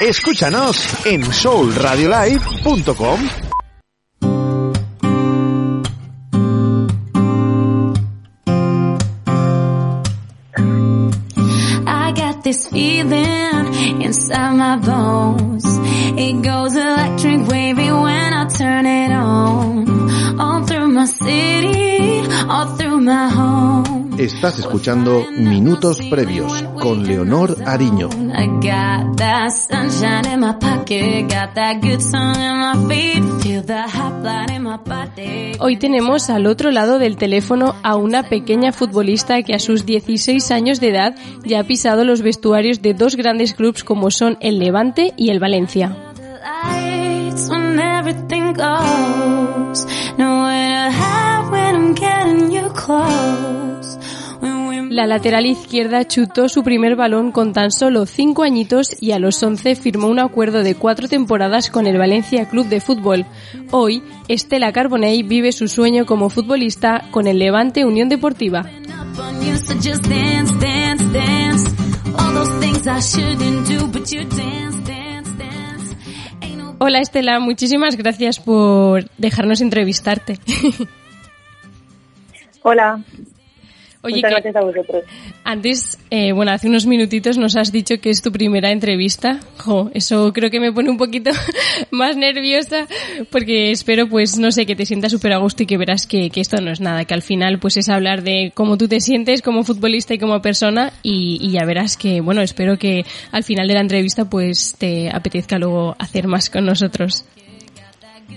Escúchanos en soulradiolive.com. Estás escuchando Minutos Previos con Leonor Ariño. Hoy tenemos al otro lado del teléfono a una pequeña futbolista que a sus 16 años de edad ya ha pisado los vestuarios de dos grandes clubes como son el Levante y el Valencia. close. La lateral izquierda chutó su primer balón con tan solo 5 añitos y a los 11 firmó un acuerdo de cuatro temporadas con el Valencia Club de Fútbol. Hoy, Estela Carbonell vive su sueño como futbolista con el Levante Unión Deportiva. Hola Estela, muchísimas gracias por dejarnos entrevistarte. Hola, Oye, muchas que gracias a vosotros. antes, eh, bueno, hace unos minutitos nos has dicho que es tu primera entrevista. Jo, eso creo que me pone un poquito más nerviosa porque espero, pues, no sé, que te sientas súper a gusto y que verás que, que esto no es nada, que al final, pues, es hablar de cómo tú te sientes como futbolista y como persona y, y ya verás que, bueno, espero que al final de la entrevista, pues, te apetezca luego hacer más con nosotros.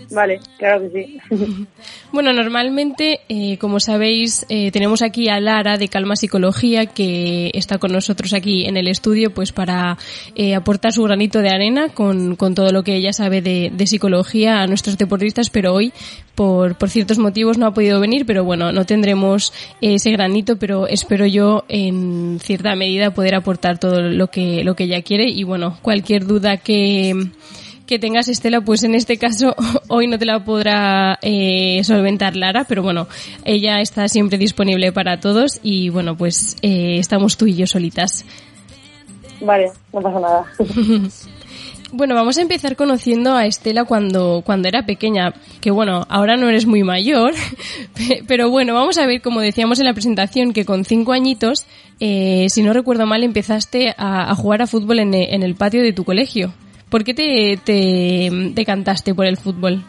Vale, claro que sí. Bueno, normalmente, eh, como sabéis, eh, tenemos aquí a Lara de Calma Psicología que está con nosotros aquí en el estudio pues para eh, aportar su granito de arena con, con todo lo que ella sabe de, de psicología a nuestros deportistas, pero hoy por, por ciertos motivos no ha podido venir, pero bueno, no tendremos ese granito, pero espero yo en cierta medida poder aportar todo lo que, lo que ella quiere y bueno, cualquier duda que que tengas Estela, pues en este caso hoy no te la podrá eh, solventar Lara, pero bueno, ella está siempre disponible para todos y bueno, pues eh, estamos tú y yo solitas. Vale, no pasa nada. Bueno, vamos a empezar conociendo a Estela cuando, cuando era pequeña, que bueno, ahora no eres muy mayor, pe- pero bueno, vamos a ver, como decíamos en la presentación, que con cinco añitos, eh, si no recuerdo mal, empezaste a, a jugar a fútbol en, en el patio de tu colegio. ¿Por qué te, te decantaste por el fútbol?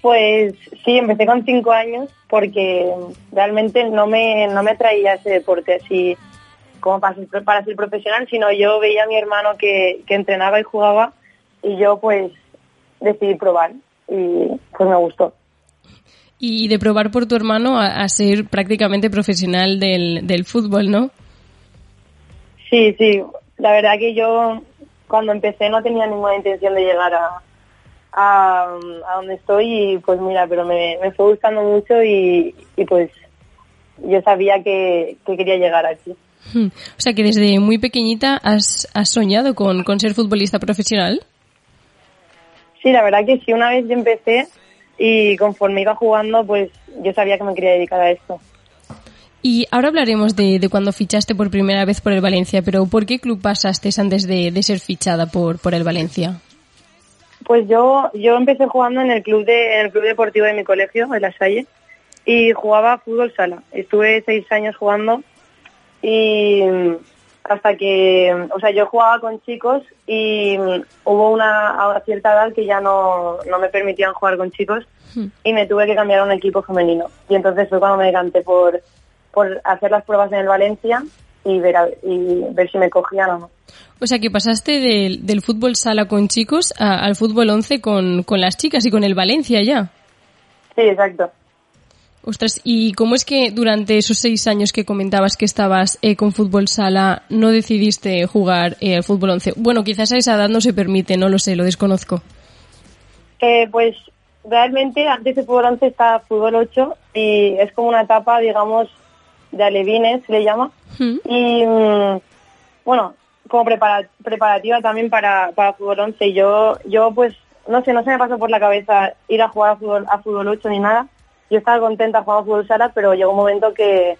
Pues sí, empecé con cinco años porque realmente no me, no me traía ese deporte así como para ser, para ser profesional, sino yo veía a mi hermano que, que entrenaba y jugaba y yo pues decidí probar y pues me gustó. Y de probar por tu hermano a, a ser prácticamente profesional del, del fútbol, ¿no? Sí, sí, la verdad que yo cuando empecé no tenía ninguna intención de llegar a, a, a donde estoy y pues mira, pero me, me fue gustando mucho y, y pues yo sabía que, que quería llegar aquí. Hmm. O sea que desde muy pequeñita has, has soñado con, con ser futbolista profesional. Sí, la verdad que sí, una vez yo empecé y conforme iba jugando pues yo sabía que me quería dedicar a esto. Y ahora hablaremos de, de cuando fichaste por primera vez por el Valencia, pero ¿por qué club pasaste antes de, de ser fichada por, por el Valencia? Pues yo yo empecé jugando en el club de en el club deportivo de mi colegio, en La Salle, y jugaba fútbol sala. Estuve seis años jugando y hasta que, o sea, yo jugaba con chicos y hubo una a cierta edad que ya no, no me permitían jugar con chicos y me tuve que cambiar a un equipo femenino. Y entonces fue cuando me decanté por, por hacer las pruebas en el Valencia y ver, a- y ver si me cogían o no. O sea que pasaste del, del fútbol sala con chicos a- al fútbol 11 con, con las chicas y con el Valencia ya. Sí, exacto. Ostras, ¿y cómo es que durante esos seis años que comentabas que estabas eh, con fútbol sala no decidiste jugar eh, al fútbol 11? Bueno, quizás a esa edad no se permite, no lo sé, lo desconozco. Eh, pues realmente antes de fútbol 11 está fútbol 8 y es como una etapa, digamos, de alevines, se le llama. Y mm, bueno, como prepara- preparativa también para, para fútbol 11. Y Yo, yo pues, no sé, no se me pasó por la cabeza ir a jugar a fútbol, a fútbol 8 ni nada. Yo estaba contenta jugando a fútbol sala, pero llegó un momento que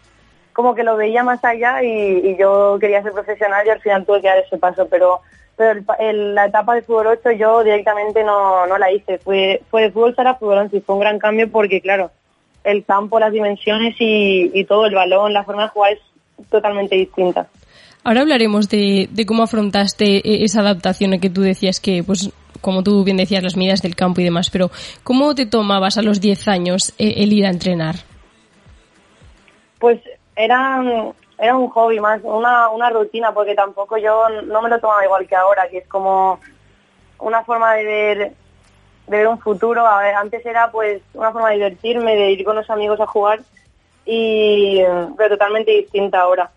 como que lo veía más allá y, yo quería ser profesional y al final tuve que dar ese paso, pero pero la etapa de fútbol 8 yo directamente no, no la hice, fue, fue de fútbol sala a fútbol 11 y fue un gran cambio porque claro, el campo, las dimensiones y, y todo el balón, la forma de jugar es totalmente distinta. Ahora hablaremos de, de, cómo afrontaste e, esa adaptación que tú decías que, pues, como tú bien decías, las medidas del campo y demás, pero ¿cómo te tomabas a los 10 años eh, el ir a entrenar? Pues era, era un hobby más, una, una rutina, porque tampoco yo no me lo tomaba igual que ahora, que es como una forma de ver, de ver un futuro. A ver, antes era pues una forma de divertirme, de ir con los amigos a jugar, y pero totalmente distinta ahora.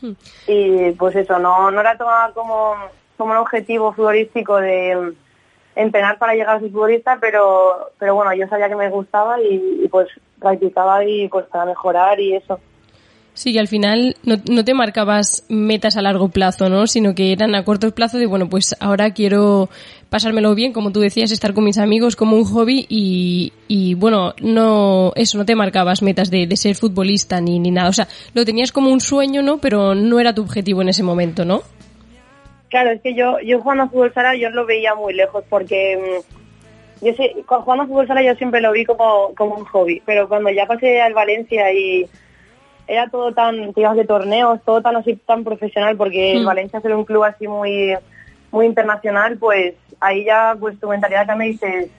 Hmm. Y pues eso, no, no la tomaba como, como un objetivo futbolístico de entrenar para llegar a ser futbolista, pero, pero bueno, yo sabía que me gustaba y, y pues practicaba y pues para mejorar y eso. Sí, que al final no, no, te marcabas metas a largo plazo, ¿no? Sino que eran a corto plazo de, bueno, pues ahora quiero pasármelo bien, como tú decías, estar con mis amigos como un hobby y, y bueno, no, eso, no te marcabas metas de, de, ser futbolista ni, ni nada. O sea, lo tenías como un sueño, ¿no? Pero no era tu objetivo en ese momento, ¿no? Claro, es que yo, yo jugando a fútbol sala yo lo veía muy lejos porque mm, yo sé, jugando a fútbol sala yo siempre lo vi como, como un hobby, pero cuando ya pasé al Valencia y era todo tan, digamos, de torneos, todo tan así, tan profesional, porque el hmm. Valencia es un club así muy, muy internacional, pues ahí ya pues tu mentalidad cambia y dices,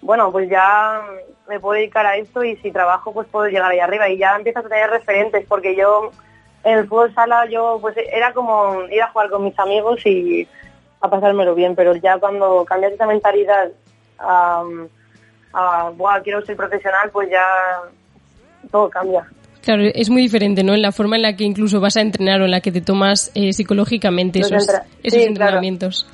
bueno, pues ya me puedo dedicar a esto y si trabajo pues puedo llegar ahí arriba y ya empiezas a tener referentes, porque yo en el fútbol sala yo pues era como ir a jugar con mis amigos y a pasármelo bien, pero ya cuando cambias esa mentalidad a, a quiero ser profesional, pues ya todo cambia. Claro, es muy diferente, ¿no? En la forma en la que incluso vas a entrenar o en la que te tomas eh, psicológicamente esos, esos entrenamientos.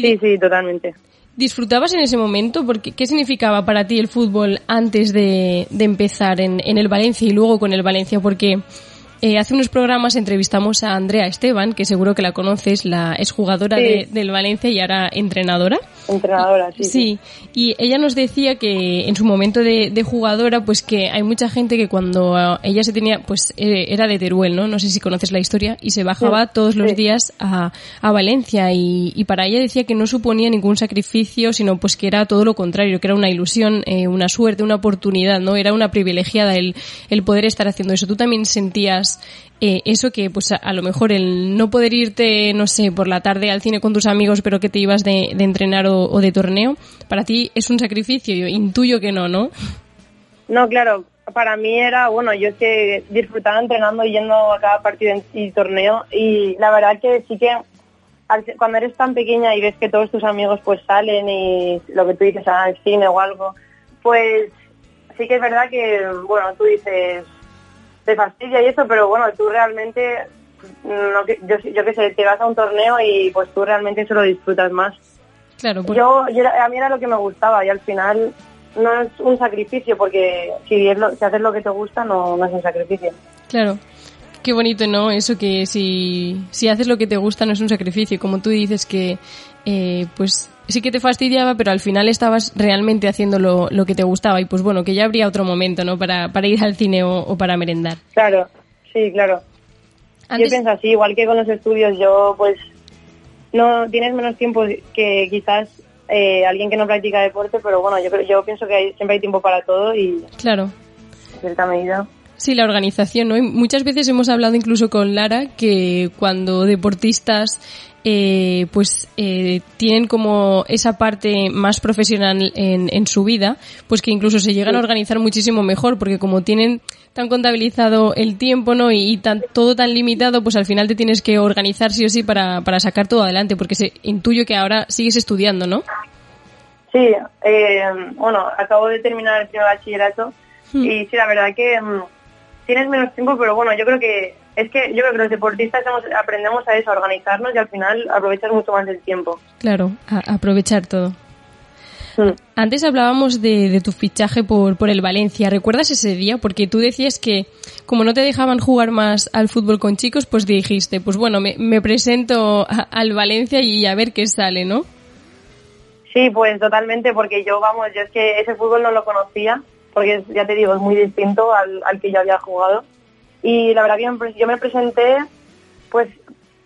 Sí, sí, totalmente. ¿Disfrutabas en ese momento? Porque, ¿Qué significaba para ti el fútbol antes de, de empezar en, en el Valencia y luego con el Valencia? Porque eh, hace unos programas entrevistamos a Andrea Esteban, que seguro que la conoces, la es jugadora del Valencia y ahora entrenadora. Entrenadora, sí, sí. y ella nos decía que en su momento de, jugadora, pues que hay mucha gente que cuando ella se tenía, pues eh, era de Teruel, ¿no? No sé si conoces la historia, y se bajaba todos los días a, a Valencia y, y, para ella decía que no suponía ningún sacrificio, sino pues que era todo lo contrario, que era una ilusión, eh, una suerte, una oportunidad, ¿no? Era una privilegiada el, el poder estar haciendo eso. ¿Tú también sentías eh, eso que pues a, lo mejor el no poder irte, no sé, por la tarde al cine con tus amigos, pero que te ibas de, entrenar o, de torneo, para ti es un sacrificio, yo intuyo que no, ¿no? No, claro, para mí era, bueno, yo es que disfrutaba entrenando y yendo a cada partido y torneo y la verdad que sí que cuando eres tan pequeña y ves que todos tus amigos pues salen y lo que tú dices al cine o algo, pues sí que es verdad que, bueno, tú dices, te fastidia y eso, pero bueno, tú realmente, no, yo, yo qué sé, te vas a un torneo y pues tú realmente eso lo disfrutas más. Claro, pues... yo, a mí era lo que me gustaba y al final no es un sacrificio porque si, es lo, si haces lo que te gusta no, no es un sacrificio. Claro. Qué bonito, ¿no? Eso que si, si haces lo que te gusta no es un sacrificio. Como tú dices que, eh, pues sí que te fastidiaba, pero al final estabas realmente haciendo lo, lo, que te gustaba y pues bueno, que ya habría otro momento, ¿no? Para, para ir al cine o, para merendar. Claro, sí, claro. Yo pienso así, igual que con los estudios, yo pues no tienes menos tiempo que quizás eh, alguien que no practica deporte, pero bueno, yo, yo pienso que hay, siempre hay tiempo para todo y... Claro. En cierta medida. Sí, la organización, ¿no? Y muchas veces hemos hablado incluso con Lara que cuando deportistas eh, pues eh, tienen como esa parte más profesional en, en, su vida, pues que incluso se llegan a organizar muchísimo mejor, porque como tienen tan contabilizado el tiempo, ¿no? Y, tan, todo tan limitado, pues al final te tienes que organizar sí o sí para, para sacar todo adelante, porque se intuyo que ahora sigues estudiando, ¿no? Sí, eh, bueno, acabo de terminar el primer bachillerato hmm. y sí, la verdad que mm, tienes menos tiempo, pero bueno, yo creo que es que yo creo que los deportistas aprendemos a eso, a organizarnos y al final aprovechar mucho más el tiempo. Claro, a aprovechar todo. Mm. Antes hablábamos de, tu fichaje por, por el Valencia. ¿Recuerdas ese día? Porque tú decías que como no te dejaban jugar más al fútbol con chicos, pues dijiste, pues bueno, me, me presento al Valencia y a ver qué sale, ¿no? Sí, pues totalmente, porque yo, vamos, yo es que ese fútbol no lo conocía, porque ya te digo, es muy distinto al, al que yo había jugado Y la verdad que yo me- presenté pues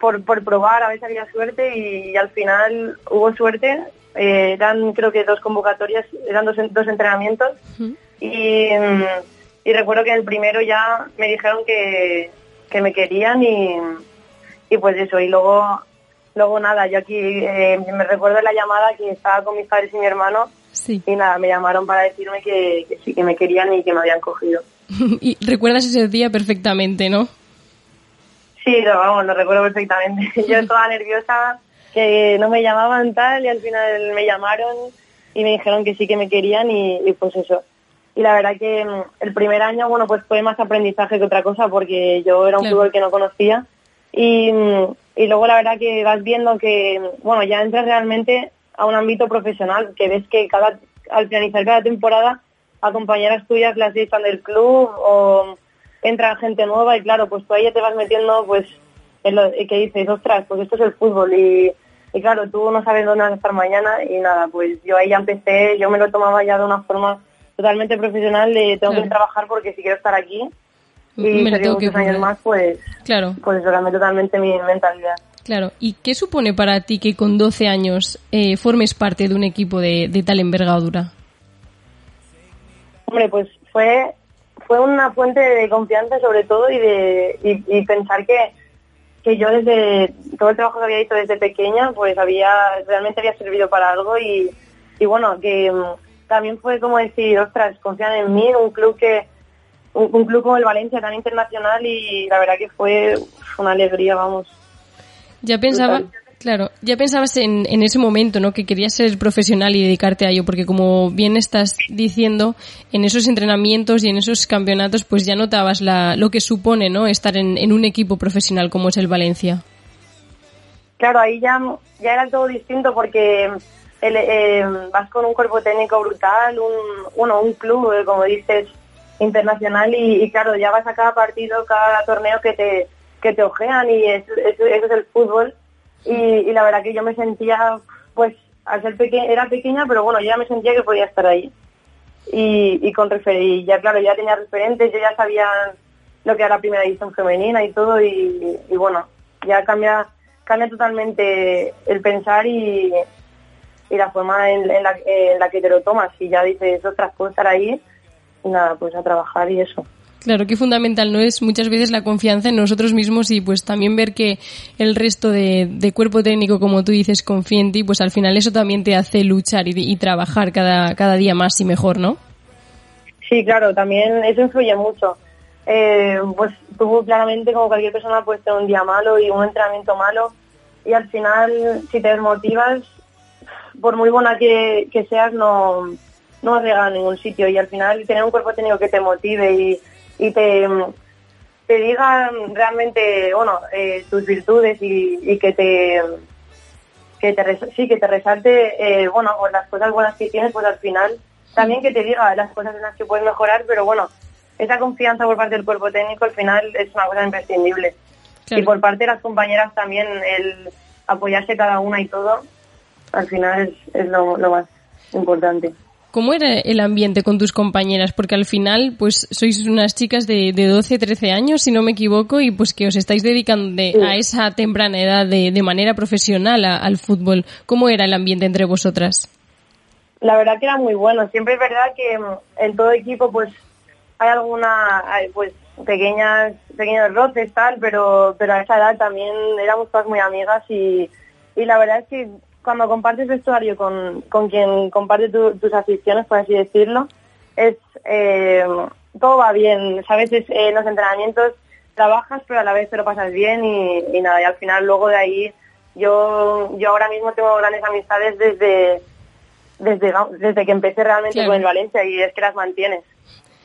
por, por probar a ver si había suerte y, al final hubo suerte. Eh, eran creo que dos convocatorias, eran dos, dos entrenamientos y, y recuerdo que en el primero ya me dijeron que, que me querían y, y pues eso, y luego luego nada, yo aquí eh, me recuerdo la llamada que estaba con mis padres y mi hermano Sí. y nada, me llamaron para decirme que, que sí, que me querían y que me habían cogido. y recuerdas ese día perfectamente, ¿no? Sí, lo, vamos, lo recuerdo perfectamente. Yo estaba nerviosa, que no me llamaban tal y al final me llamaron y me dijeron que sí que me querían y, y pues eso. Y la verdad que mm, el primer año, bueno, pues fue más aprendizaje que otra cosa porque yo era un Claro. fútbol que no conocía y, mm, y luego la verdad que vas viendo que, mm, bueno, ya entras realmente a un ámbito profesional, que ves que cada al finalizar cada temporada a compañeras tuyas las echan del club o entra gente nueva y claro, pues tú ahí ya te vas metiendo pues en lo que dices, ostras, pues esto es el fútbol y, y claro, tú no sabes dónde vas a estar mañana y nada, pues yo ahí ya empecé, yo me lo tomaba ya de una forma totalmente profesional de tengo Claro. que trabajar porque si quiero estar aquí y Me lo tengo que años más, pues, Claro, pues eso cambió totalmente mi mentalidad. claro. ¿Y qué supone para ti que con 12 años eh, formes parte de un equipo de, de tal envergadura? Hombre, pues fue fue una fuente de confianza sobre todo y de y, y pensar que, que yo desde todo el trabajo que había hecho desde pequeña pues había realmente había servido para algo y, y bueno que mm, también fue como decir ostras confían en mí un club que un, un club como el Valencia tan internacional y la verdad que fue una alegría vamos Ya pensaba. Claro, ya pensabas en, en ese momento, ¿no? Que querías ser profesional y dedicarte a ello, porque como bien estás diciendo, en esos entrenamientos y en esos campeonatos, pues ya notabas la, lo que supone, ¿no? Estar en, en un equipo profesional como es el Valencia. Claro, ahí ya, ya era todo distinto porque el, eh, vas con un cuerpo técnico brutal, un, bueno, un club, eh, como dices, internacional y, claro, ya vas a cada partido, cada torneo que te, que te ojean y es- es- eso es el fútbol. Y, la verdad que yo me sentía, pues, al ser pequeña, era pequeña, pero bueno, yo ya me sentía que podía estar ahí. Y, con y ya claro, ya tenía referentes, yo ya sabía lo que era la primera edición femenina y todo y, bueno, ya cambia cambia totalmente el pensar y, y la forma en, la, que te lo tomas y ya dices, ostras, puedo estar ahí y nada, pues a trabajar y eso. Claro que fundamental no es muchas veces la confianza en nosotros mismos y pues también ver que el resto de, de cuerpo técnico, como tú dices, confía en ti, pues al final eso también te hace luchar y, trabajar cada, cada día más y mejor, ¿no? Sí, claro, también eso influye mucho. Eh, pues tú claramente, como cualquier persona, puedes tener un día malo y un entrenamiento malo y al final, si te desmotivas, por muy buena que, que seas, no, no vas a llegar a ningún sitio y al final tener un cuerpo técnico que te motive y, y te, te diga realmente, bueno, eh, tus virtudes y, y que te que te sí que te resalte eh, bueno pues las cosas buenas que tienes pues al final también que te diga las cosas en las que puedes mejorar pero bueno esa confianza por parte del cuerpo técnico al final es una cosa imprescindible Claro. y por parte de las compañeras también el apoyarse cada una y todo al final es, es lo, lo más importante ¿Cómo era el ambiente con tus compañeras? Porque al final, pues sois unas chicas de, de 12, 13 años, si no me equivoco, y pues que os estáis dedicando de- a esa temprana edad de, de manera profesional a- al fútbol. ¿Cómo era el ambiente entre vosotras? La verdad que era muy bueno. Siempre es verdad que mm, en todo equipo pues hay alguna, pues pequeñas, pequeños roces tal, pero, pero a esa edad también éramos todas muy amigas y, y la verdad es que cuando compartes vestuario con, con quien comparte tu- tus aficiones, por así decirlo, es eh, todo va bien, sabes, Es, eh, en los entrenamientos trabajas pero a la vez te lo pasas bien y, y nada, y al final luego de ahí yo, yo ahora mismo tengo grandes amistades desde desde, desde que empecé realmente Claro. con el Valencia y es que las mantienes.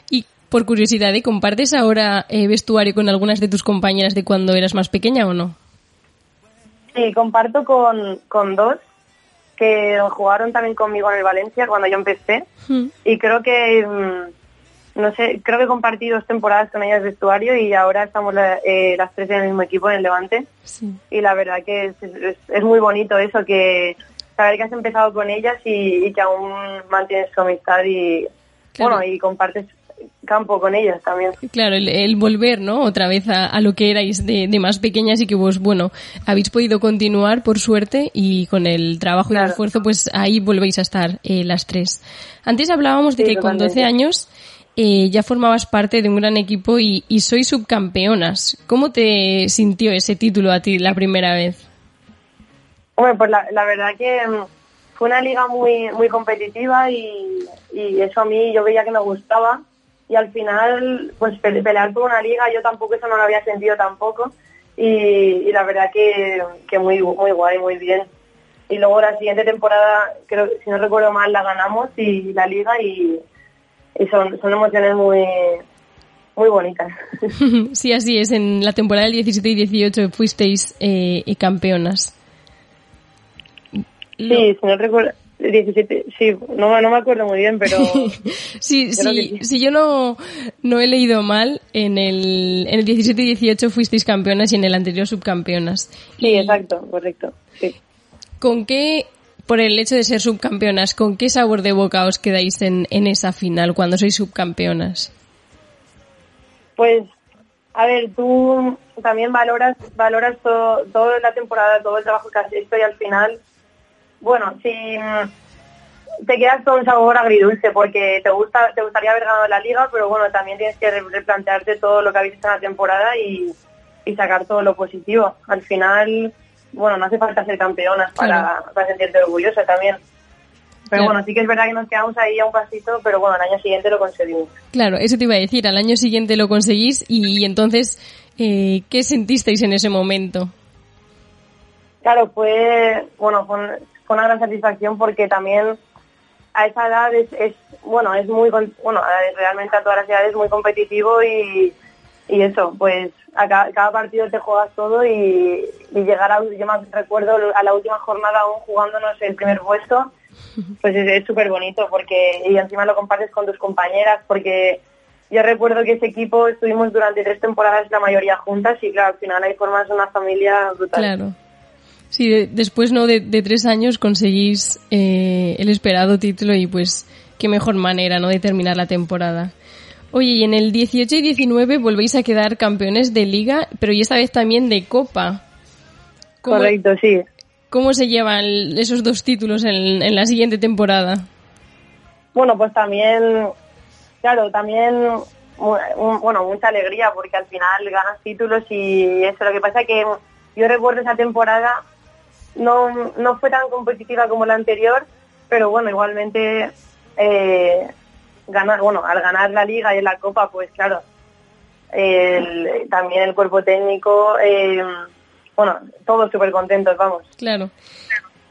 Y por curiosidad, ¿eh? ¿compartes ahora eh, vestuario con algunas de tus compañeras de cuando eras más pequeña o no? Sí, comparto con, con dos que jugaron también conmigo en el Valencia cuando yo empecé Hmm. y creo que, mm, no sé, creo que compartí dos temporadas con ellas vestuario y ahora estamos la- eh, las tres en el mismo equipo en el Levante Sí. y la verdad que es, es, es muy bonito eso, que saber que has empezado con ellas y, y que aún mantienes tu amistad y, Claro. bueno, y compartes campo con ellos también. Claro, el, volver, ¿no? Otra vez a, lo que erais de, más pequeñas y que vos, bueno, habéis podido continuar por suerte y con el trabajo y el esfuerzo, pues ahí volvéis a estar eh, las tres. Antes hablábamos de que con 12 años eh, ya formabas parte de un gran equipo y, y sois subcampeonas. ¿Cómo te sintió ese título a ti la primera vez? Hombre, pues la, la verdad que mm, fue una liga muy muy competitiva y, y, eso a mí yo veía que me gustaba y al final pues pelear por una liga yo tampoco eso no lo había sentido tampoco y, y la verdad que, que, muy muy guay muy bien y luego la siguiente temporada creo si no recuerdo mal la ganamos y la liga y, y son, son emociones muy muy bonitas. Sí, así es. En la temporada del 17 y 18 fuisteis eh, campeonas. Sí, si no recuerdo. 17, sí, no, no me acuerdo muy bien, pero... sí, sí, si yo no, no he leído mal, en el, en el 17 y 18 fuisteis campeonas y en el anterior subcampeonas. Sí, exacto, correcto, sí. ¿Con qué, por el hecho de ser subcampeonas, con qué sabor de boca os quedáis en, en esa final cuando sois subcampeonas? Pues, a ver, tú también valoras, valoras todo, toda la temporada, todo el trabajo que has hecho y al final bueno, si mm, te quedas con un sabor agridulce porque te gusta te gustaría haber ganado la liga, pero bueno, también tienes que replantearte todo lo que habéis hecho en la temporada y, sacar todo lo positivo. Al final, bueno, no hace falta ser campeonas para, sentirte orgullosa también. Pero bueno, sí que es verdad que nos quedamos ahí a un pasito, pero bueno, al año siguiente lo conseguimos. Claro, eso te iba a decir, al año siguiente lo conseguís y, entonces, eh, ¿qué sentisteis en ese momento? Claro, fue, bueno, fue, fue una gran satisfacción porque también a esa edad es, bueno, es muy, bueno, realmente a todas las edades es muy competitivo y, y eso, pues a cada, partido te juegas todo y, llegar a, yo me recuerdo a la última jornada aún jugándonos el primer puesto, pues es súper bonito porque, y encima lo compartes con tus compañeras porque yo recuerdo que ese equipo estuvimos durante tres temporadas la mayoría juntas y claro, al final ahí formas una familia brutal. Sí, después no de, tres años conseguís eh, el esperado título y pues qué mejor manera no de terminar la temporada. Oye, y en el 18 y 19 volvéis a quedar campeones de liga, pero y esta vez también de copa. Correcto, sí. ¿Cómo se llevan esos dos títulos en, la siguiente temporada? Bueno, pues también, claro, también, bueno, mucha alegría porque al final ganas títulos y eso. Lo que pasa es que yo recuerdo esa temporada no, no fue tan competitiva como la anterior, pero bueno, igualmente eh, ganar, bueno, al ganar la liga y la copa, pues claro, también el cuerpo técnico, eh, bueno, todos súper contentos, vamos. Claro.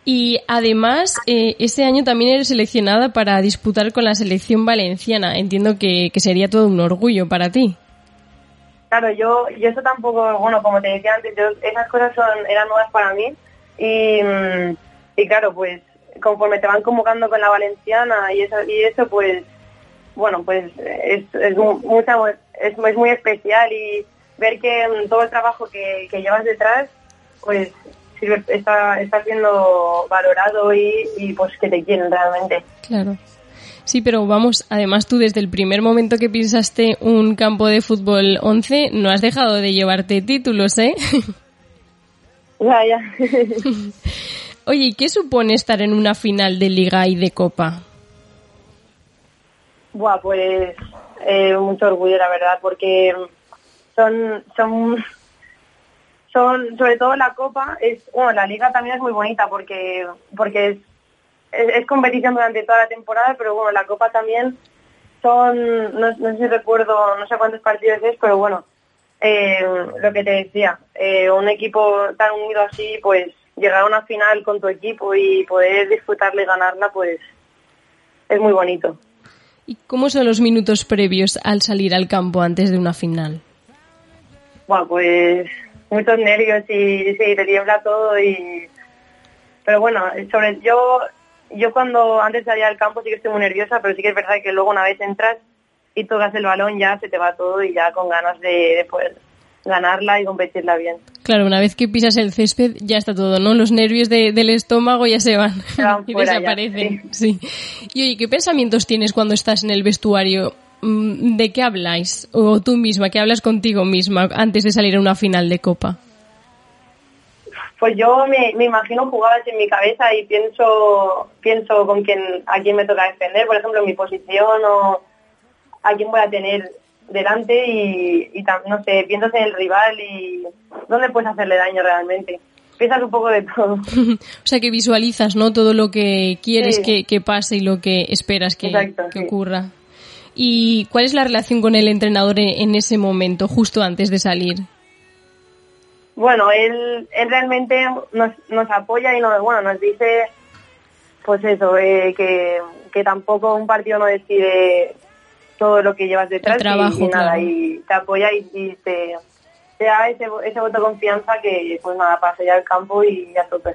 Y además, eh, este año también eres seleccionada para disputar con la selección valenciana. Entiendo que, que, sería todo un orgullo para ti. Claro, yo, yo eso tampoco, bueno, como te decía antes, esas cosas son, eran nuevas para mí y, y claro, pues conforme te van convocando con la valenciana y eso, y eso pues, bueno, pues es, es, mucha, es, es muy especial y ver que mm, todo el trabajo que, que llevas detrás, pues está, está siendo valorado y, y pues que te quieren realmente. Claro. Sí, pero vamos, además tú desde el primer momento que piensaste un campo de fútbol 11 no has dejado de llevarte títulos, ¿eh? Ya, ya. Oye, ¿y qué supone estar en una final de liga y de copa? Buah, pues eh, mucho orgullo, la verdad, porque son, son, son, sobre todo la copa, es, bueno, la liga también es muy bonita porque, porque es, es, competición durante toda la temporada, pero bueno, la copa también son, no, no sé si recuerdo, no sé cuántos partidos es, pero bueno, eh, lo que te decía, eh, un equipo tan unido así, pues llegar a una final con tu equipo y poder disfrutarla y ganarla, pues es muy bonito. ¿Y cómo son los minutos previos al salir al campo antes de una final? Bueno, pues muchos nervios y sí, te tiembla todo y pero bueno, sobre yo yo cuando antes salir al campo sí que estoy muy nerviosa, pero sí que es verdad que luego una vez entras y tocas el balón ya se te va todo y ya con ganas de, poder ganarla y competirla bien. Claro, una vez que pisas el césped ya está todo, ¿no? Los nervios del estómago ya se van, y desaparecen. sí. Y oye, ¿qué pensamientos tienes cuando estás en el vestuario mm, ¿de qué habláis? O tú misma, ¿qué hablas contigo misma antes de salir a una final de Copa? Pues yo me, me imagino jugadas en mi cabeza y pienso pienso con quién a quién me toca defender, por ejemplo, mi posición o a quién voy a tener delante y, no sé, piensas en el rival y dónde puedes hacerle daño realmente. Piensas un poco de todo. O sea, que visualizas, ¿no? Todo lo que quieres Sí. que, que pase y lo que esperas que, Exacto, que sí. ocurra. ¿Y cuál es la relación con el entrenador en, en ese momento, justo antes de salir? Bueno, él, él realmente nos, nos apoya y nos, bueno, nos dice, pues eso, eh, que, que tampoco un partido no decide todo lo que llevas detrás trabajo, y, y nada, claro. y te apoya y, y te, te da ese, ese voto de confianza que, pues nada, pasa ya al campo y ya tope.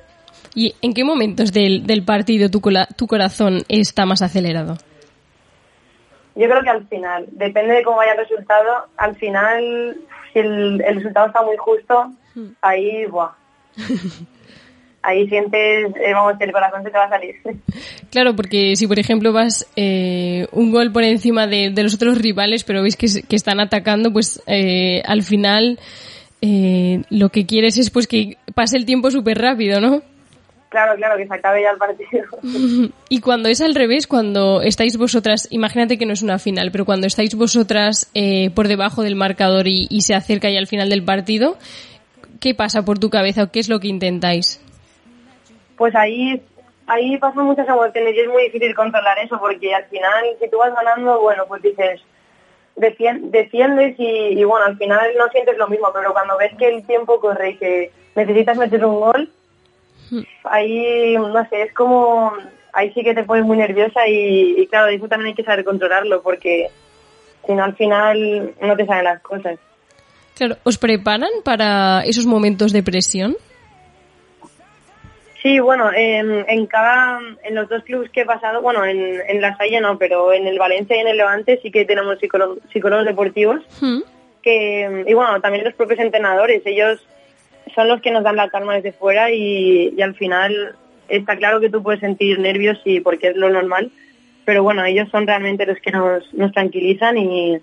¿Y en qué momentos del, del partido tu, tu corazón está más acelerado? Yo creo que al final, depende de cómo vaya el resultado, al final, si el, el resultado está muy justo, ahí, buah. Ahí sientes, eh, vamos, que el corazón se te va a salir. Claro, porque si por ejemplo vas eh, un gol por encima de, de los otros rivales, pero veis que están atacando, pues eh, al final eh, lo que quieres es pues que pase el tiempo súper rápido, ¿no? Claro, claro, que se acabe ya el partido. Y cuando es al revés, cuando estáis vosotras, imagínate que no es una final, pero cuando estáis vosotras eh, por debajo del marcador y, y se acerca ya al final del partido, ¿qué pasa por tu cabeza o qué es lo que intentáis? Pues ahí, ahí pasan muchas emociones y es muy difícil controlar eso porque al final, si tú vas ganando, bueno, pues dices, defien- defiendes y, bueno, al final no sientes lo mismo, pero cuando ves que el tiempo corre y que necesitas meter un gol, ahí, no sé, es como, ahí sí que te pones muy nerviosa y, y claro, eso también hay que saber controlarlo porque si no al final no te salen las cosas. Claro, ¿os preparan para esos momentos de presión? Sí, bueno, en, en cada, en los dos clubes que he pasado, bueno, en, en la Salle no, pero en el Valencia y en el Levante sí que tenemos psicólogos, psicólogos deportivos Hmm. que, y bueno, también los propios entrenadores, ellos son los que nos dan la calma desde fuera y, y al final está claro que tú puedes sentir nervios y porque es lo normal, pero bueno, ellos son realmente los que nos, nos tranquilizan y,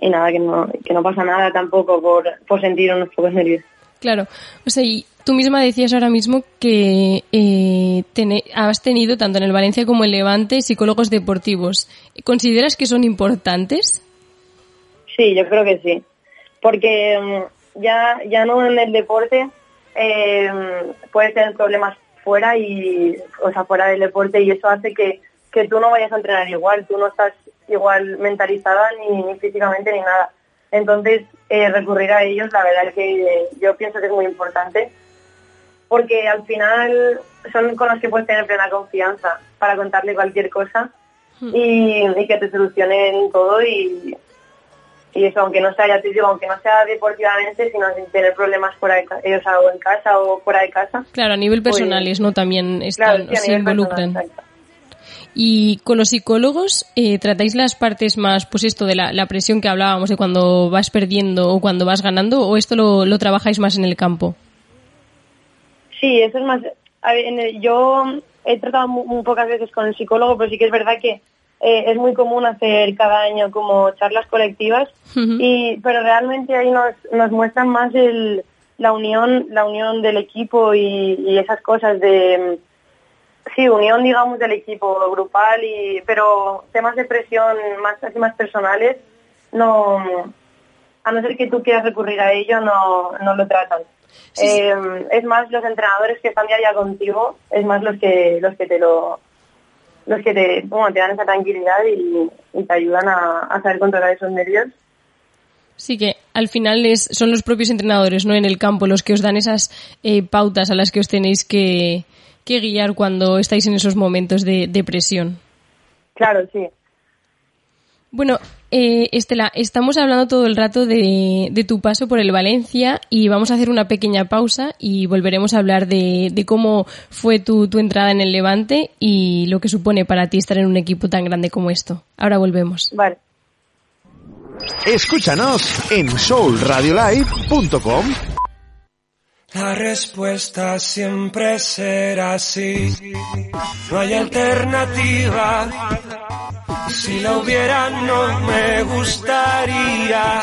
y nada, que no, que no pasa nada tampoco por, por sentir unos pocos nervios. Claro, o sea, y tú misma decías ahora mismo que eh, has tenido tanto en el Valencia como en Levante psicólogos deportivos. ¿Consideras que son importantes? Sí, yo creo que sí. Porque mm, ya, ya no en el deporte eh, puedes tener problemas fuera y, o sea, fuera del deporte y eso hace que, que tú no vayas a entrenar igual, tú no estás igual mentalizada ni, físicamente ni nada. Entonces, eh, recurrir a ellos, la verdad que yo pienso que es muy importante porque al final son con los que puedes tener plena confianza para contarle cualquier cosa y, y que te solucionen todo y, y eso, aunque no sea, ya te digo, aunque no sea deportivamente, sino sin tener problemas fuera de casa, o sea, o en casa o fuera de casa. Claro, a nivel Pues, personales, ¿no? También Claro, están, sí, se involucran. personal. Y con los psicólogos, eh, ¿tratáis las partes más, pues esto de la, la presión que hablábamos de cuando vas perdiendo o cuando vas ganando, o esto lo, lo trabajáis más en el campo? Sí, eso es más. a ver, en el- yo he tratado mu- muy, pocas veces con el psicólogo, pero sí que es verdad que eh, es muy común hacer cada año como charlas colectivas, y pero realmente ahí nos, nos muestran más el, la unión la unión del equipo y, y esas cosas de sí unión digamos del equipo grupal y pero temas de presión más así más personales no a no ser que tú quieras recurrir a ello no no lo tratan Sí, sí. Eh, es más los entrenadores que están día a día contigo es más los que los que te lo los que te, bueno, te dan esa tranquilidad y, y te ayudan a, a saber controlar esos nervios Sí que al final es, son los propios entrenadores, ¿no? En el campo los que os dan esas eh, pautas a las que os tenéis que, que guiar cuando estáis en esos momentos de, de presión. Claro, sí. Bueno, eh, Estela, estamos hablando todo el rato de, de tu paso por el Valencia y vamos a hacer una pequeña pausa y volveremos a hablar de, de cómo fue tu, tu entrada en el Levante y lo que supone para ti estar en un equipo tan grande como esto. Ahora volvemos. Vale. Escúchanos en soulradiolive.com. La respuesta siempre será sí. No hay alternativa. Si la hubiera no me gustaría.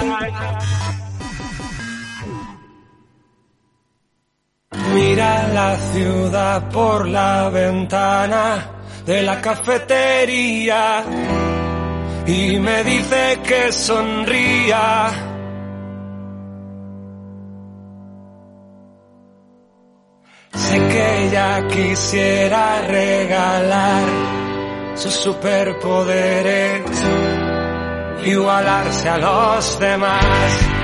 Mira la ciudad por la ventana de la cafetería y me dice que sonría. Sé que ella quisiera regalar sus superpoderes, igualarse a los demás.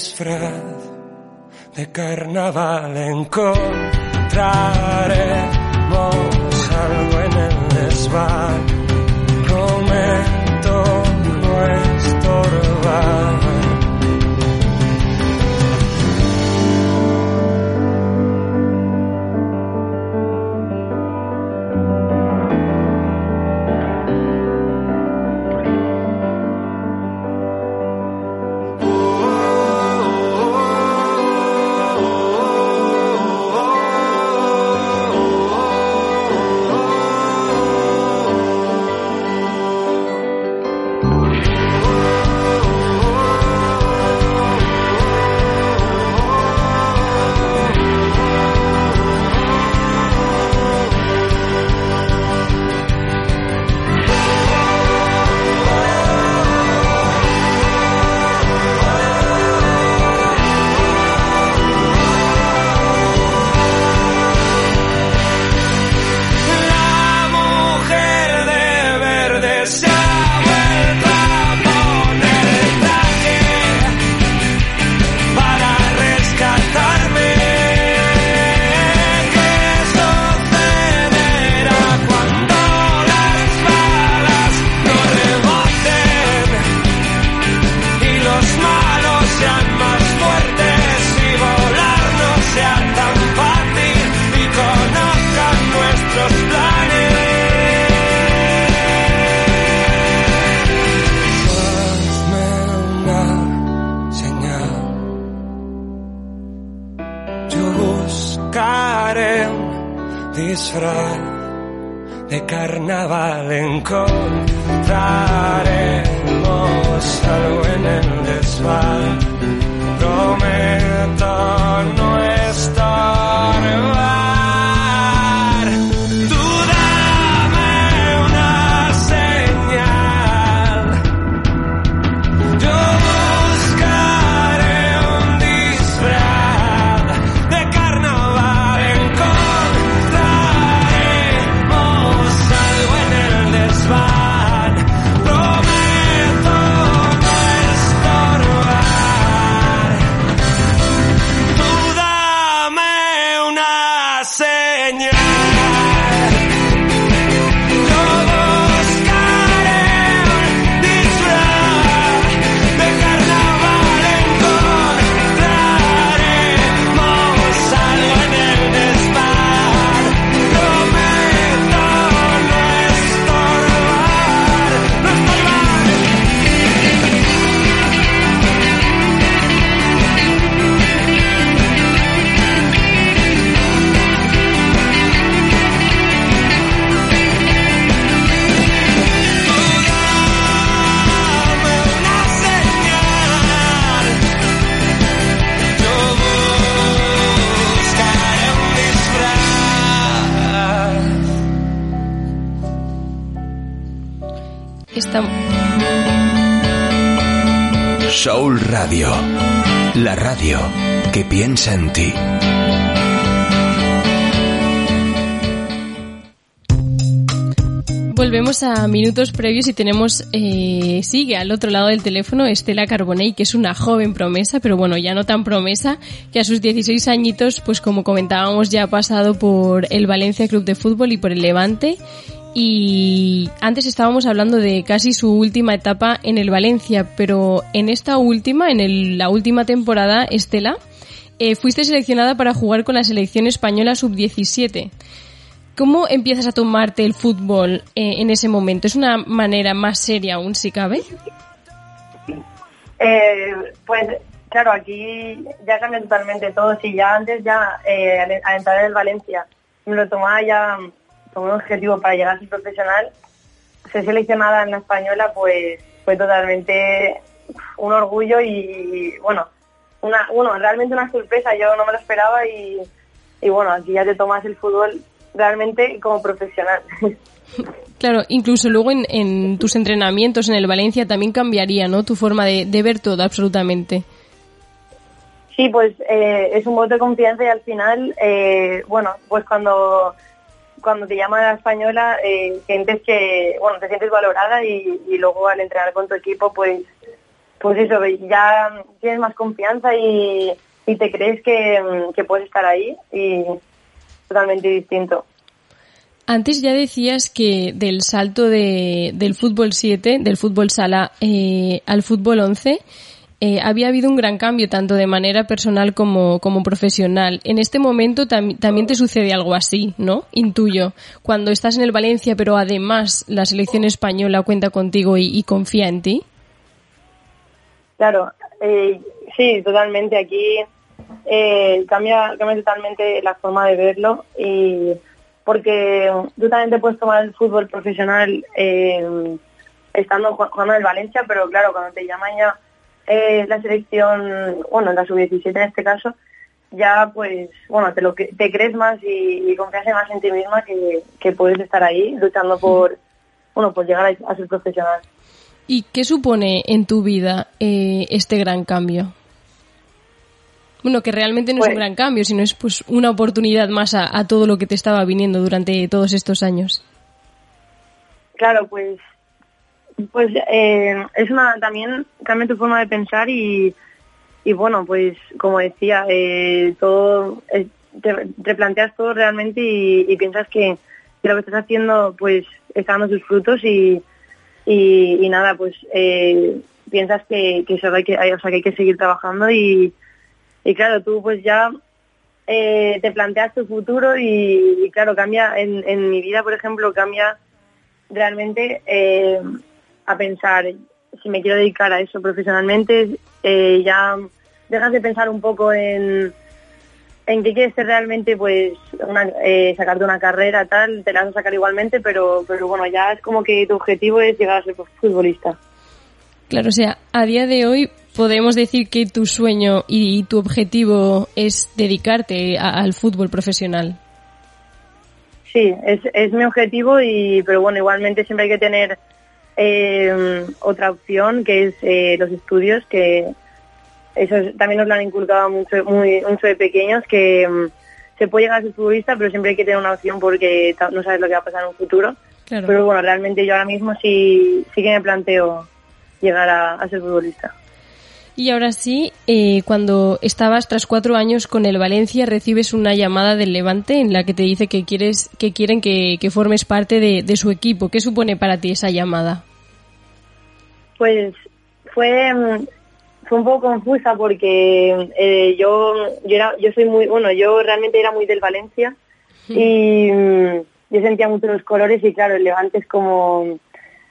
disfraz de carnaval encontraremos algo en el desván. Prometo no estorbar. Vicenti. Volvemos a minutos previos y tenemos, eh, sigue al otro lado del teléfono Estela Carbonell, que es una joven promesa, pero bueno, ya no tan promesa, que a sus 16 añitos, pues como comentábamos, ya ha pasado por el Valencia Club de Fútbol y por el Levante. Y antes estábamos hablando de casi su última etapa en el Valencia, pero en esta última, en la última temporada, Estela, eh, fuiste seleccionada para jugar con la selección española sub-17. ¿Cómo empiezas a tomarte el fútbol eh, en ese momento? ¿Es una manera más seria aún, si cabe? Eh, pues claro, aquí ya cambia totalmente todo. Si ya antes, ya eh, al, entrar en el Valencia, me lo tomaba ya como un objetivo para llegar a ser profesional, ser seleccionada en la española, pues fue totalmente un orgullo y, bueno, una, bueno, realmente una sorpresa. Yo no me lo esperaba y, y bueno, aquí ya te tomas el fútbol realmente como profesional. Claro, incluso luego en, en tus entrenamientos en el Valencia también cambiaría, ¿no? Tu forma de, de ver todo, absolutamente. Sí, pues eh, es un voto de confianza y al final, eh, bueno, pues cuando cuando te llama la española, eh, sientes que, bueno, te sientes valorada y, y luego al entrenar con tu equipo, pues, pues eso, ya tienes más confianza y, y te crees que, mm, que puedes estar ahí y totalmente distinto. Antes ya decías que del salto de, del fútbol 7, del fútbol sala eh, al fútbol 11, eh, había habido un gran cambio tanto de manera personal como, como profesional. En este momento tam- también te sucede algo así, ¿no? Intuyo. Cuando estás en el Valencia, pero además la selección española cuenta contigo y, y confía en ti. Claro, eh, sí, totalmente. Aquí eh, cambia, cambia totalmente la forma de verlo y porque tú también te puedes tomar el fútbol profesional eh, estando ju- jugando en el Valencia, pero claro, cuando te llaman ya eh, la selección, bueno, la sub-17 en este caso, ya pues, bueno, te lo te crees más y, y confías más en ti misma que, que puedes estar ahí luchando por, bueno, por llegar a- a ser profesional. ¿Y qué supone en tu vida eh, este gran cambio? Bueno, que realmente no es Pues- un gran cambio, sino es pues una oportunidad más a, a todo lo que te estaba viniendo durante todos estos años. Claro, pues, pues eh, es una también cambia tu forma de pensar y, y bueno, pues como decía, eh, todo eh, te, te planteas todo realmente y, y piensas que, que lo que estás haciendo pues está dando sus frutos y, y, nada, pues eh, piensas que, que, eso hay que, hay- o sea, que hay que seguir trabajando y, claro, tú pues ya eh, te planteas tu futuro y, claro, cambia, en, mi vida por ejemplo, cambia realmente eh, a pensar si me quiero dedicar a eso profesionalmente, ya dejas de pensar un poco en, en qué quieres ser realmente, pues una, eh, sacarte una carrera tal, te la vas a sacar igualmente, pero, pero bueno, ya es como que tu objetivo es llegar a ser futbolista. Claro, o sea, a día de hoy podemos decir que tu sueño y tu objetivo es dedicarte a- al fútbol profesional. Sí, es, es mi objetivo, y pero bueno, igualmente siempre hay que tener eh, otra opción, que es eh, los estudios, que eso es- también nos lo han inculcado mucho, muy, mucho de pequeños, que mm, se puede llegar a ser futbolista, pero siempre hay que tener una opción porque no sabes lo que va a pasar en un futuro. Claro. Pero bueno, realmente yo ahora mismo sí, sí que me planteo llegar a, a ser futbolista. Y ahora sí, eh, cuando estabas tras cuatro años con el Valencia, recibes una llamada del Levante en la que te dice que quieres, que quieren que, que formes parte de, de su equipo. ¿Qué supone para ti esa llamada? Pues fue, mm, fue un poco confusa porque eh, yo, yo, era, yo soy muy, bueno, yo realmente era muy del Valencia y mm, yo sentía mucho los colores y claro, el Levante es como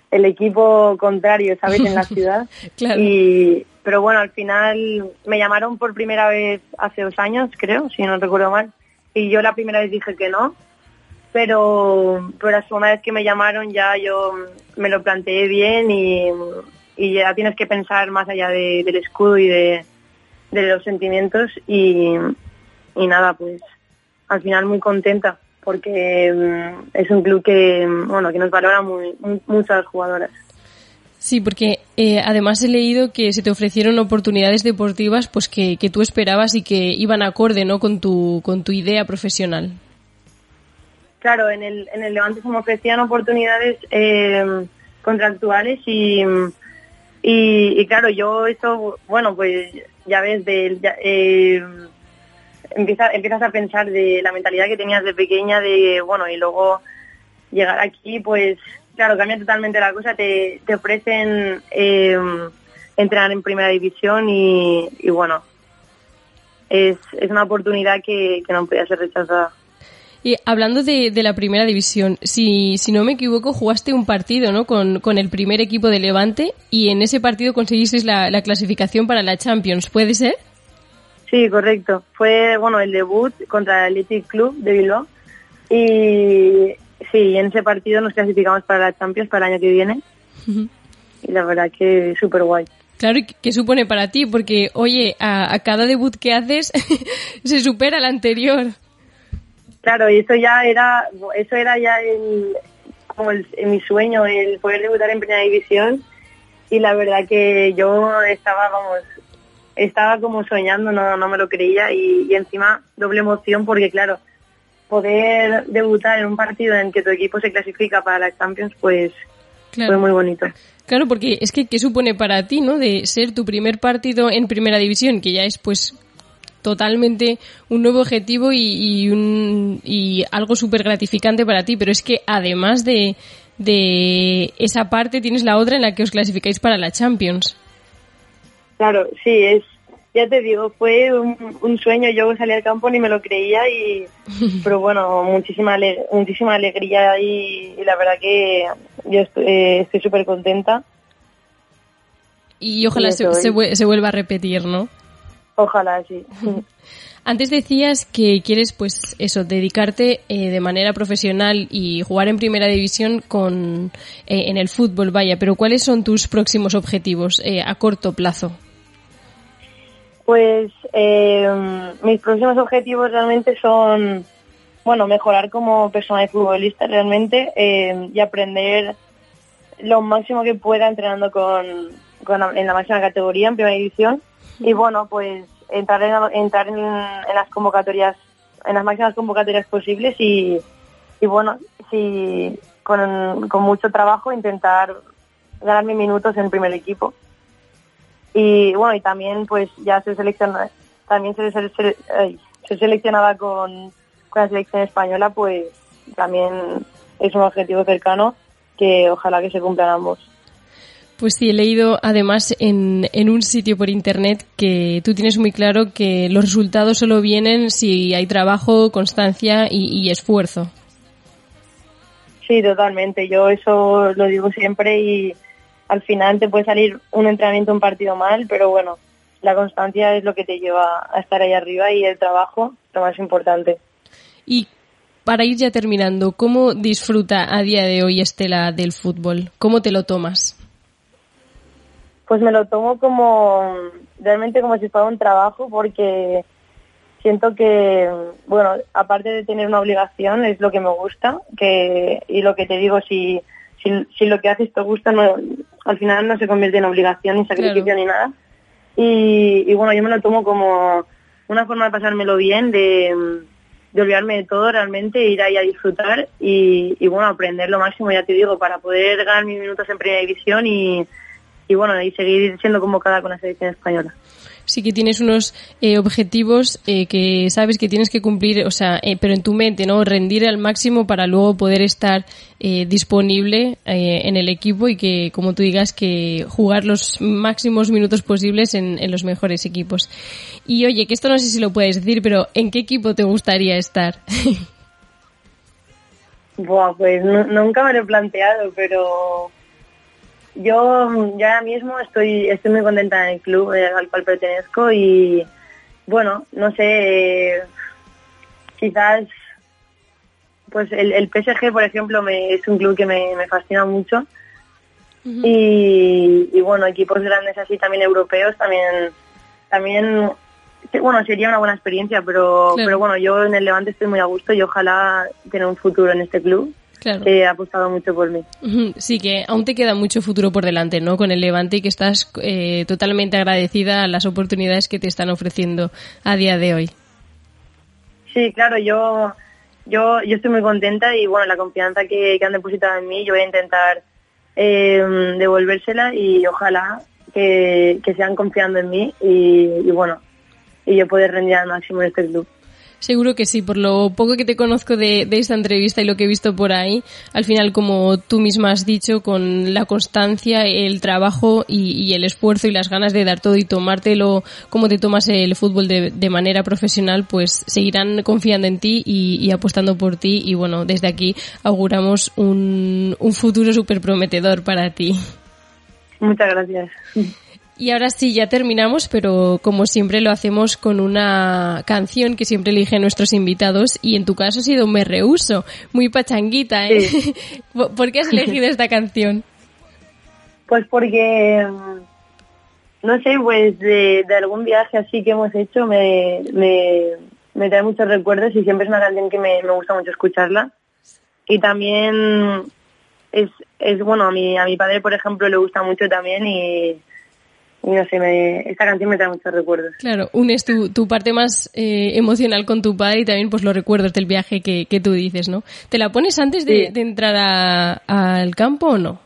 el equipo contrario, ¿sabes? En la ciudad. Claro. Y, pero bueno, al final me llamaron por primera vez hace dos años, creo, si no recuerdo mal. Y yo la primera vez dije que no, pero, pero la segunda vez que me llamaron ya yo me lo planteé bien y, y ya tienes que pensar más allá de- del escudo y de, de los sentimientos y, y nada, pues al final muy contenta porque mm, es un club que, mm, bueno, que nos valora muy, muy- muchas jugadoras. Sí, porque eh, además he leído que se te ofrecieron oportunidades deportivas pues que, que tú esperabas y que iban acorde ¿no? con, tu, con tu idea profesional. claro, en el, en el Levante se me ofrecían oportunidades eh, contractuales y, y, claro, yo eso, bueno, pues ya ves, de, eh, empieza, empiezas a pensar de la mentalidad que tenías de pequeña, de, bueno, y luego llegar aquí, pues claro, cambia totalmente la cosa, te, ofrecen eh, entrenar en primera división y, y bueno, es, es una oportunidad que, que no podía ser rechazada. Y hablando de, de la primera división, si, si no me equivoco, jugaste un partido ¿no? con, con el primer equipo de Levante y en ese partido conseguisteis la, la clasificación para la Champions, ¿puede ser? Sí, correcto. Fue, bueno, el debut contra el Athletic Club de Bilbao. Y sí, en ese partido nos clasificamos para la Champions para el año que viene. Y la verdad que súper guay. Claro, ¿y ¿qué supone para ti? Porque, oye, a, a cada debut que haces se supera el anterior. Claro, y eso ya era, eso era ya el, como el, mi sueño, el poder debutar en primera división. Y la verdad que yo estaba, vamos, estaba como soñando, no, no me lo creía. Y, y encima doble emoción porque, claro, poder debutar en un partido en que tu equipo se clasifica para la Champions, pues Claro. fue muy bonito. Claro, porque es que, ¿qué supone para ti, no? De ser tu primer partido en primera división, que ya es, pues, totalmente un nuevo objetivo y, y, un, y algo súper gratificante para ti, pero es que además de, de esa parte tienes la otra en la que os clasificáis para la Champions. Claro, sí, es, ya te digo, fue un, un sueño. Yo salí al campo ni me lo creía y, pero bueno, muchísima, ale- muchísima alegría y, y la verdad que yo estoy eh, súper contenta. Y ojalá se, se se vuelva a repetir, ¿no? Ojalá, sí. Antes decías que quieres, pues eso, dedicarte eh, de manera profesional y jugar en primera división con eh, en el fútbol, vaya. Pero ¿cuáles son tus próximos objetivos eh, a corto plazo? Pues eh, mis próximos objetivos realmente son, bueno, mejorar como persona y futbolista realmente eh, y aprender lo máximo que pueda entrenando con, en la máxima categoría, en primera división. Y bueno, pues entrar en, entrar en, las convocatorias, en las máximas convocatorias posibles y, y bueno, si con, con mucho trabajo intentar ganarme minutos en el primer equipo. Y bueno y también pues ya se selecciona también se, se, con, con la selección española pues también es un objetivo cercano que ojalá que se cumplan ambos Pues sí, he leído además en, en un sitio por internet que tú tienes muy claro que los resultados solo vienen si hay trabajo, constancia y, y esfuerzo. sí totalmente yo eso lo digo siempre y al final te puede salir un entrenamiento un partido mal pero bueno la constancia es lo que te lleva a estar ahí arriba y el trabajo lo más importante Y para ir ya terminando, ¿cómo disfruta a día de hoy Estela del fútbol? ¿Cómo te lo tomas? Pues me lo tomo como realmente como si fuera un trabajo porque siento que, bueno, aparte de tener una obligación, es lo que me gusta que y lo que te digo, si, si, si lo que haces te gusta, no, al final no se convierte en obligación ni sacrificio Claro. ni nada. Y, y bueno, yo me lo tomo como una forma de pasármelo bien, de, de olvidarme de todo realmente, ir ahí a disfrutar y, y bueno, aprender lo máximo, ya te digo, para poder ganar mis minutos en primera división y, y bueno, y seguir siendo convocada con la selección española. Sí que tienes unos eh, objetivos eh, que sabes que tienes que cumplir, o sea, eh, pero en tu mente, ¿no? Rendir al máximo para luego poder estar eh, disponible en el equipo y que, como tú digas, que jugar los máximos minutos posibles en, en los mejores equipos. Y oye, que esto no sé si lo puedes decir, pero ¿en qué equipo te gustaría estar? Buah, pues nu- nunca me lo he planteado, pero yo ya ahora mismo estoy estoy muy contenta en el club eh, al cual pertenezco y bueno, no sé, eh, quizás pues el, el PSG, por ejemplo, me, es un club que me, me fascina mucho y, y bueno, equipos grandes así también europeos también también bueno, sería una buena experiencia, pero Claro. pero bueno, yo en el Levante estoy muy a gusto y ojalá tener un futuro en este club. Claro. que ha apostado mucho por mí. Sí, que aún te queda mucho futuro por delante, ¿no? Con el Levante y que estás eh, totalmente agradecida a las oportunidades que te están ofreciendo a día de hoy. Sí, claro, yo yo, yo estoy muy contenta y bueno, la confianza que, que han depositado en mí, yo voy a intentar eh, devolvérsela y ojalá que, que sigan confiando en mí y, y bueno, y yo poder rendir al máximo en este club. Seguro que sí, por lo poco que te conozco de, esta entrevista y lo que he visto por ahí, al final, como tú misma has dicho, con la constancia, el trabajo y, el esfuerzo y las ganas de dar todo y tomártelo como te tomas el fútbol de, manera profesional, pues seguirán confiando en ti y, apostando por ti y bueno, desde aquí auguramos un, un futuro súper prometedor para ti. Muchas gracias. Y ahora sí, ya terminamos, pero como siempre lo hacemos con una canción que siempre eligen nuestros invitados y en tu caso ha sido Me Rehuso, muy pachanguita, ¿eh? Sí. ¿Por qué has elegido esta canción? Pues porque, mm, no sé, pues de, de algún viaje así que hemos hecho me, me, me, trae muchos recuerdos y siempre es una canción que me, me gusta mucho escucharla. Y también es, es bueno, a mi, a mi padre, por ejemplo, le gusta mucho también y y no sé, me, esta canción me trae muchos recuerdos. Claro, unes tu, tu parte más eh, emocional con tu padre y también pues los recuerdos del viaje que, que tú dices, ¿no? ¿Te la pones antes de, Sí. de entrar a- al campo o no?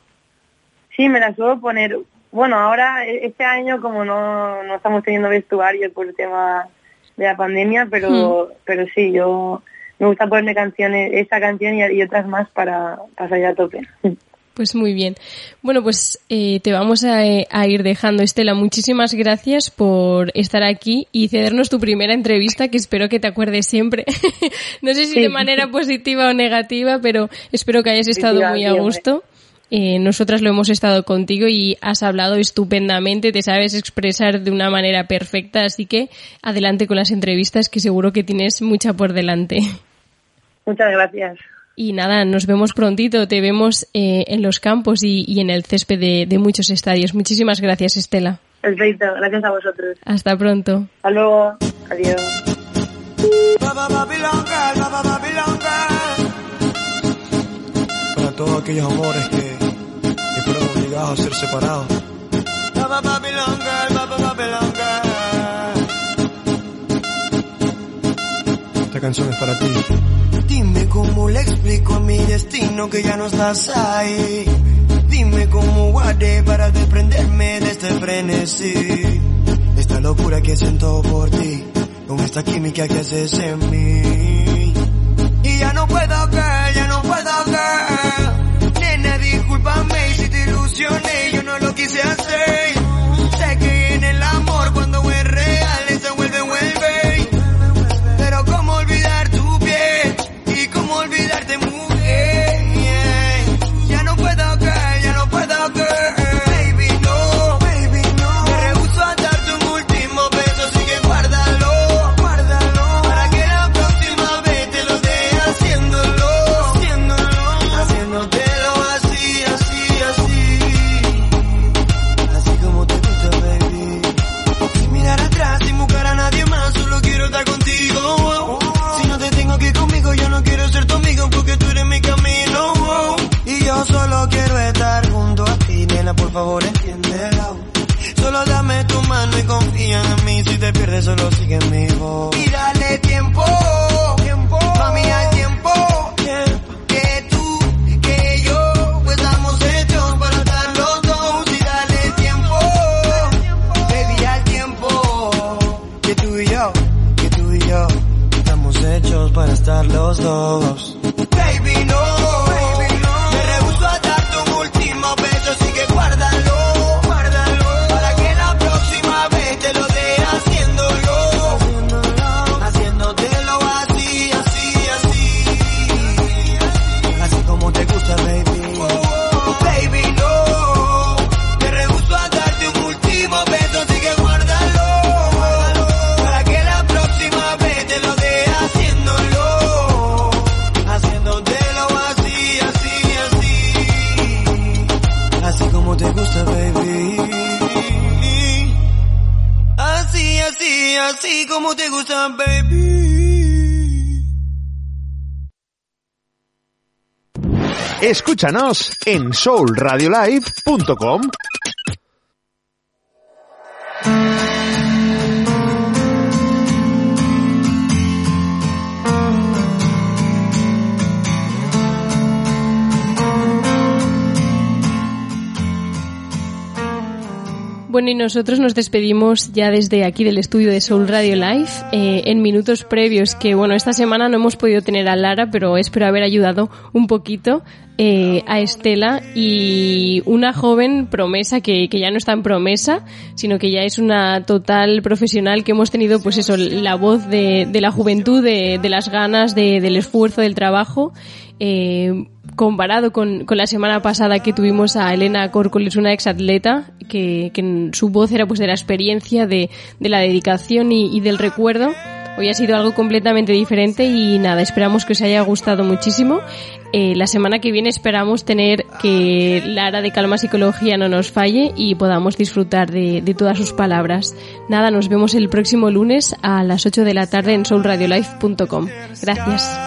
Sí, me la suelo poner. Bueno, ahora, e- este año, como no, no estamos teniendo vestuario por el tema de la pandemia, pero, pero sí, yo me gusta ponerme canciones, esta canción y, y otras más para, para salir a tope. Pues muy bien. Bueno, pues eh, te vamos a, a ir dejando, Estela. Muchísimas gracias por estar aquí y cedernos tu primera entrevista, que espero que te acuerdes siempre. no sé si Sí. de manera positiva o negativa, pero espero que hayas estado Positiva, muy a gusto. Eh, nosotras lo hemos estado contigo y has hablado estupendamente, te sabes expresar de una manera perfecta, así que adelante con las entrevistas que seguro que tienes mucha por delante. Muchas gracias. Y nada, nos vemos prontito, te vemos eh, en los campos y, y en el césped de, de muchos estadios. Muchísimas gracias, Estela. Perfecto, gracias a vosotros. Hasta pronto. Hasta luego. Adiós. Para todos aquellos amores que, que fueron obligados a ser separados. Esta canción es para ti. Dime cómo le explico a mi destino que ya no estás ahí. Dime cómo guardé para desprenderme de este frenesí. Esta locura que siento por ti, con esta química que haces en mí. Y ya no puedo que, ya no puedo que. Nena, discúlpame si te ilusioné, yo no lo quise hacer. Te baby. Escúchanos en soulradiolive.com. Bueno, y nosotros nos despedimos ya desde aquí del estudio de Soul Radio Live eh, en minutos previos, que bueno, esta semana no hemos podido tener a Lara, pero espero haber ayudado un poquito eh, a Estela y una joven promesa que, que ya no está en promesa, sino que ya es una total profesional que hemos tenido, pues eso, la voz de, de la juventud, de, de las ganas, de, del esfuerzo, del trabajo. Eh, comparado con, con, la semana pasada que tuvimos a Elena Córcoles, una exatleta, que, que su voz era pues de la experiencia, de, de la dedicación y, y, del recuerdo. Hoy ha sido algo completamente diferente y nada, esperamos que os haya gustado muchísimo. Eh, la semana que viene esperamos tener que Lara de Calma Psicología no nos falle y podamos disfrutar de, de todas sus palabras. Nada, nos vemos el próximo lunes a las 8 de la tarde en soulradiolife.com. Gracias.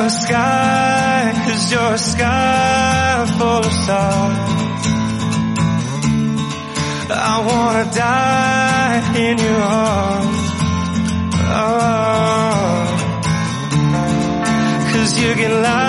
A sky, cause you're sky full of stars. I wanna die in your arms. Oh. Cause you get lighter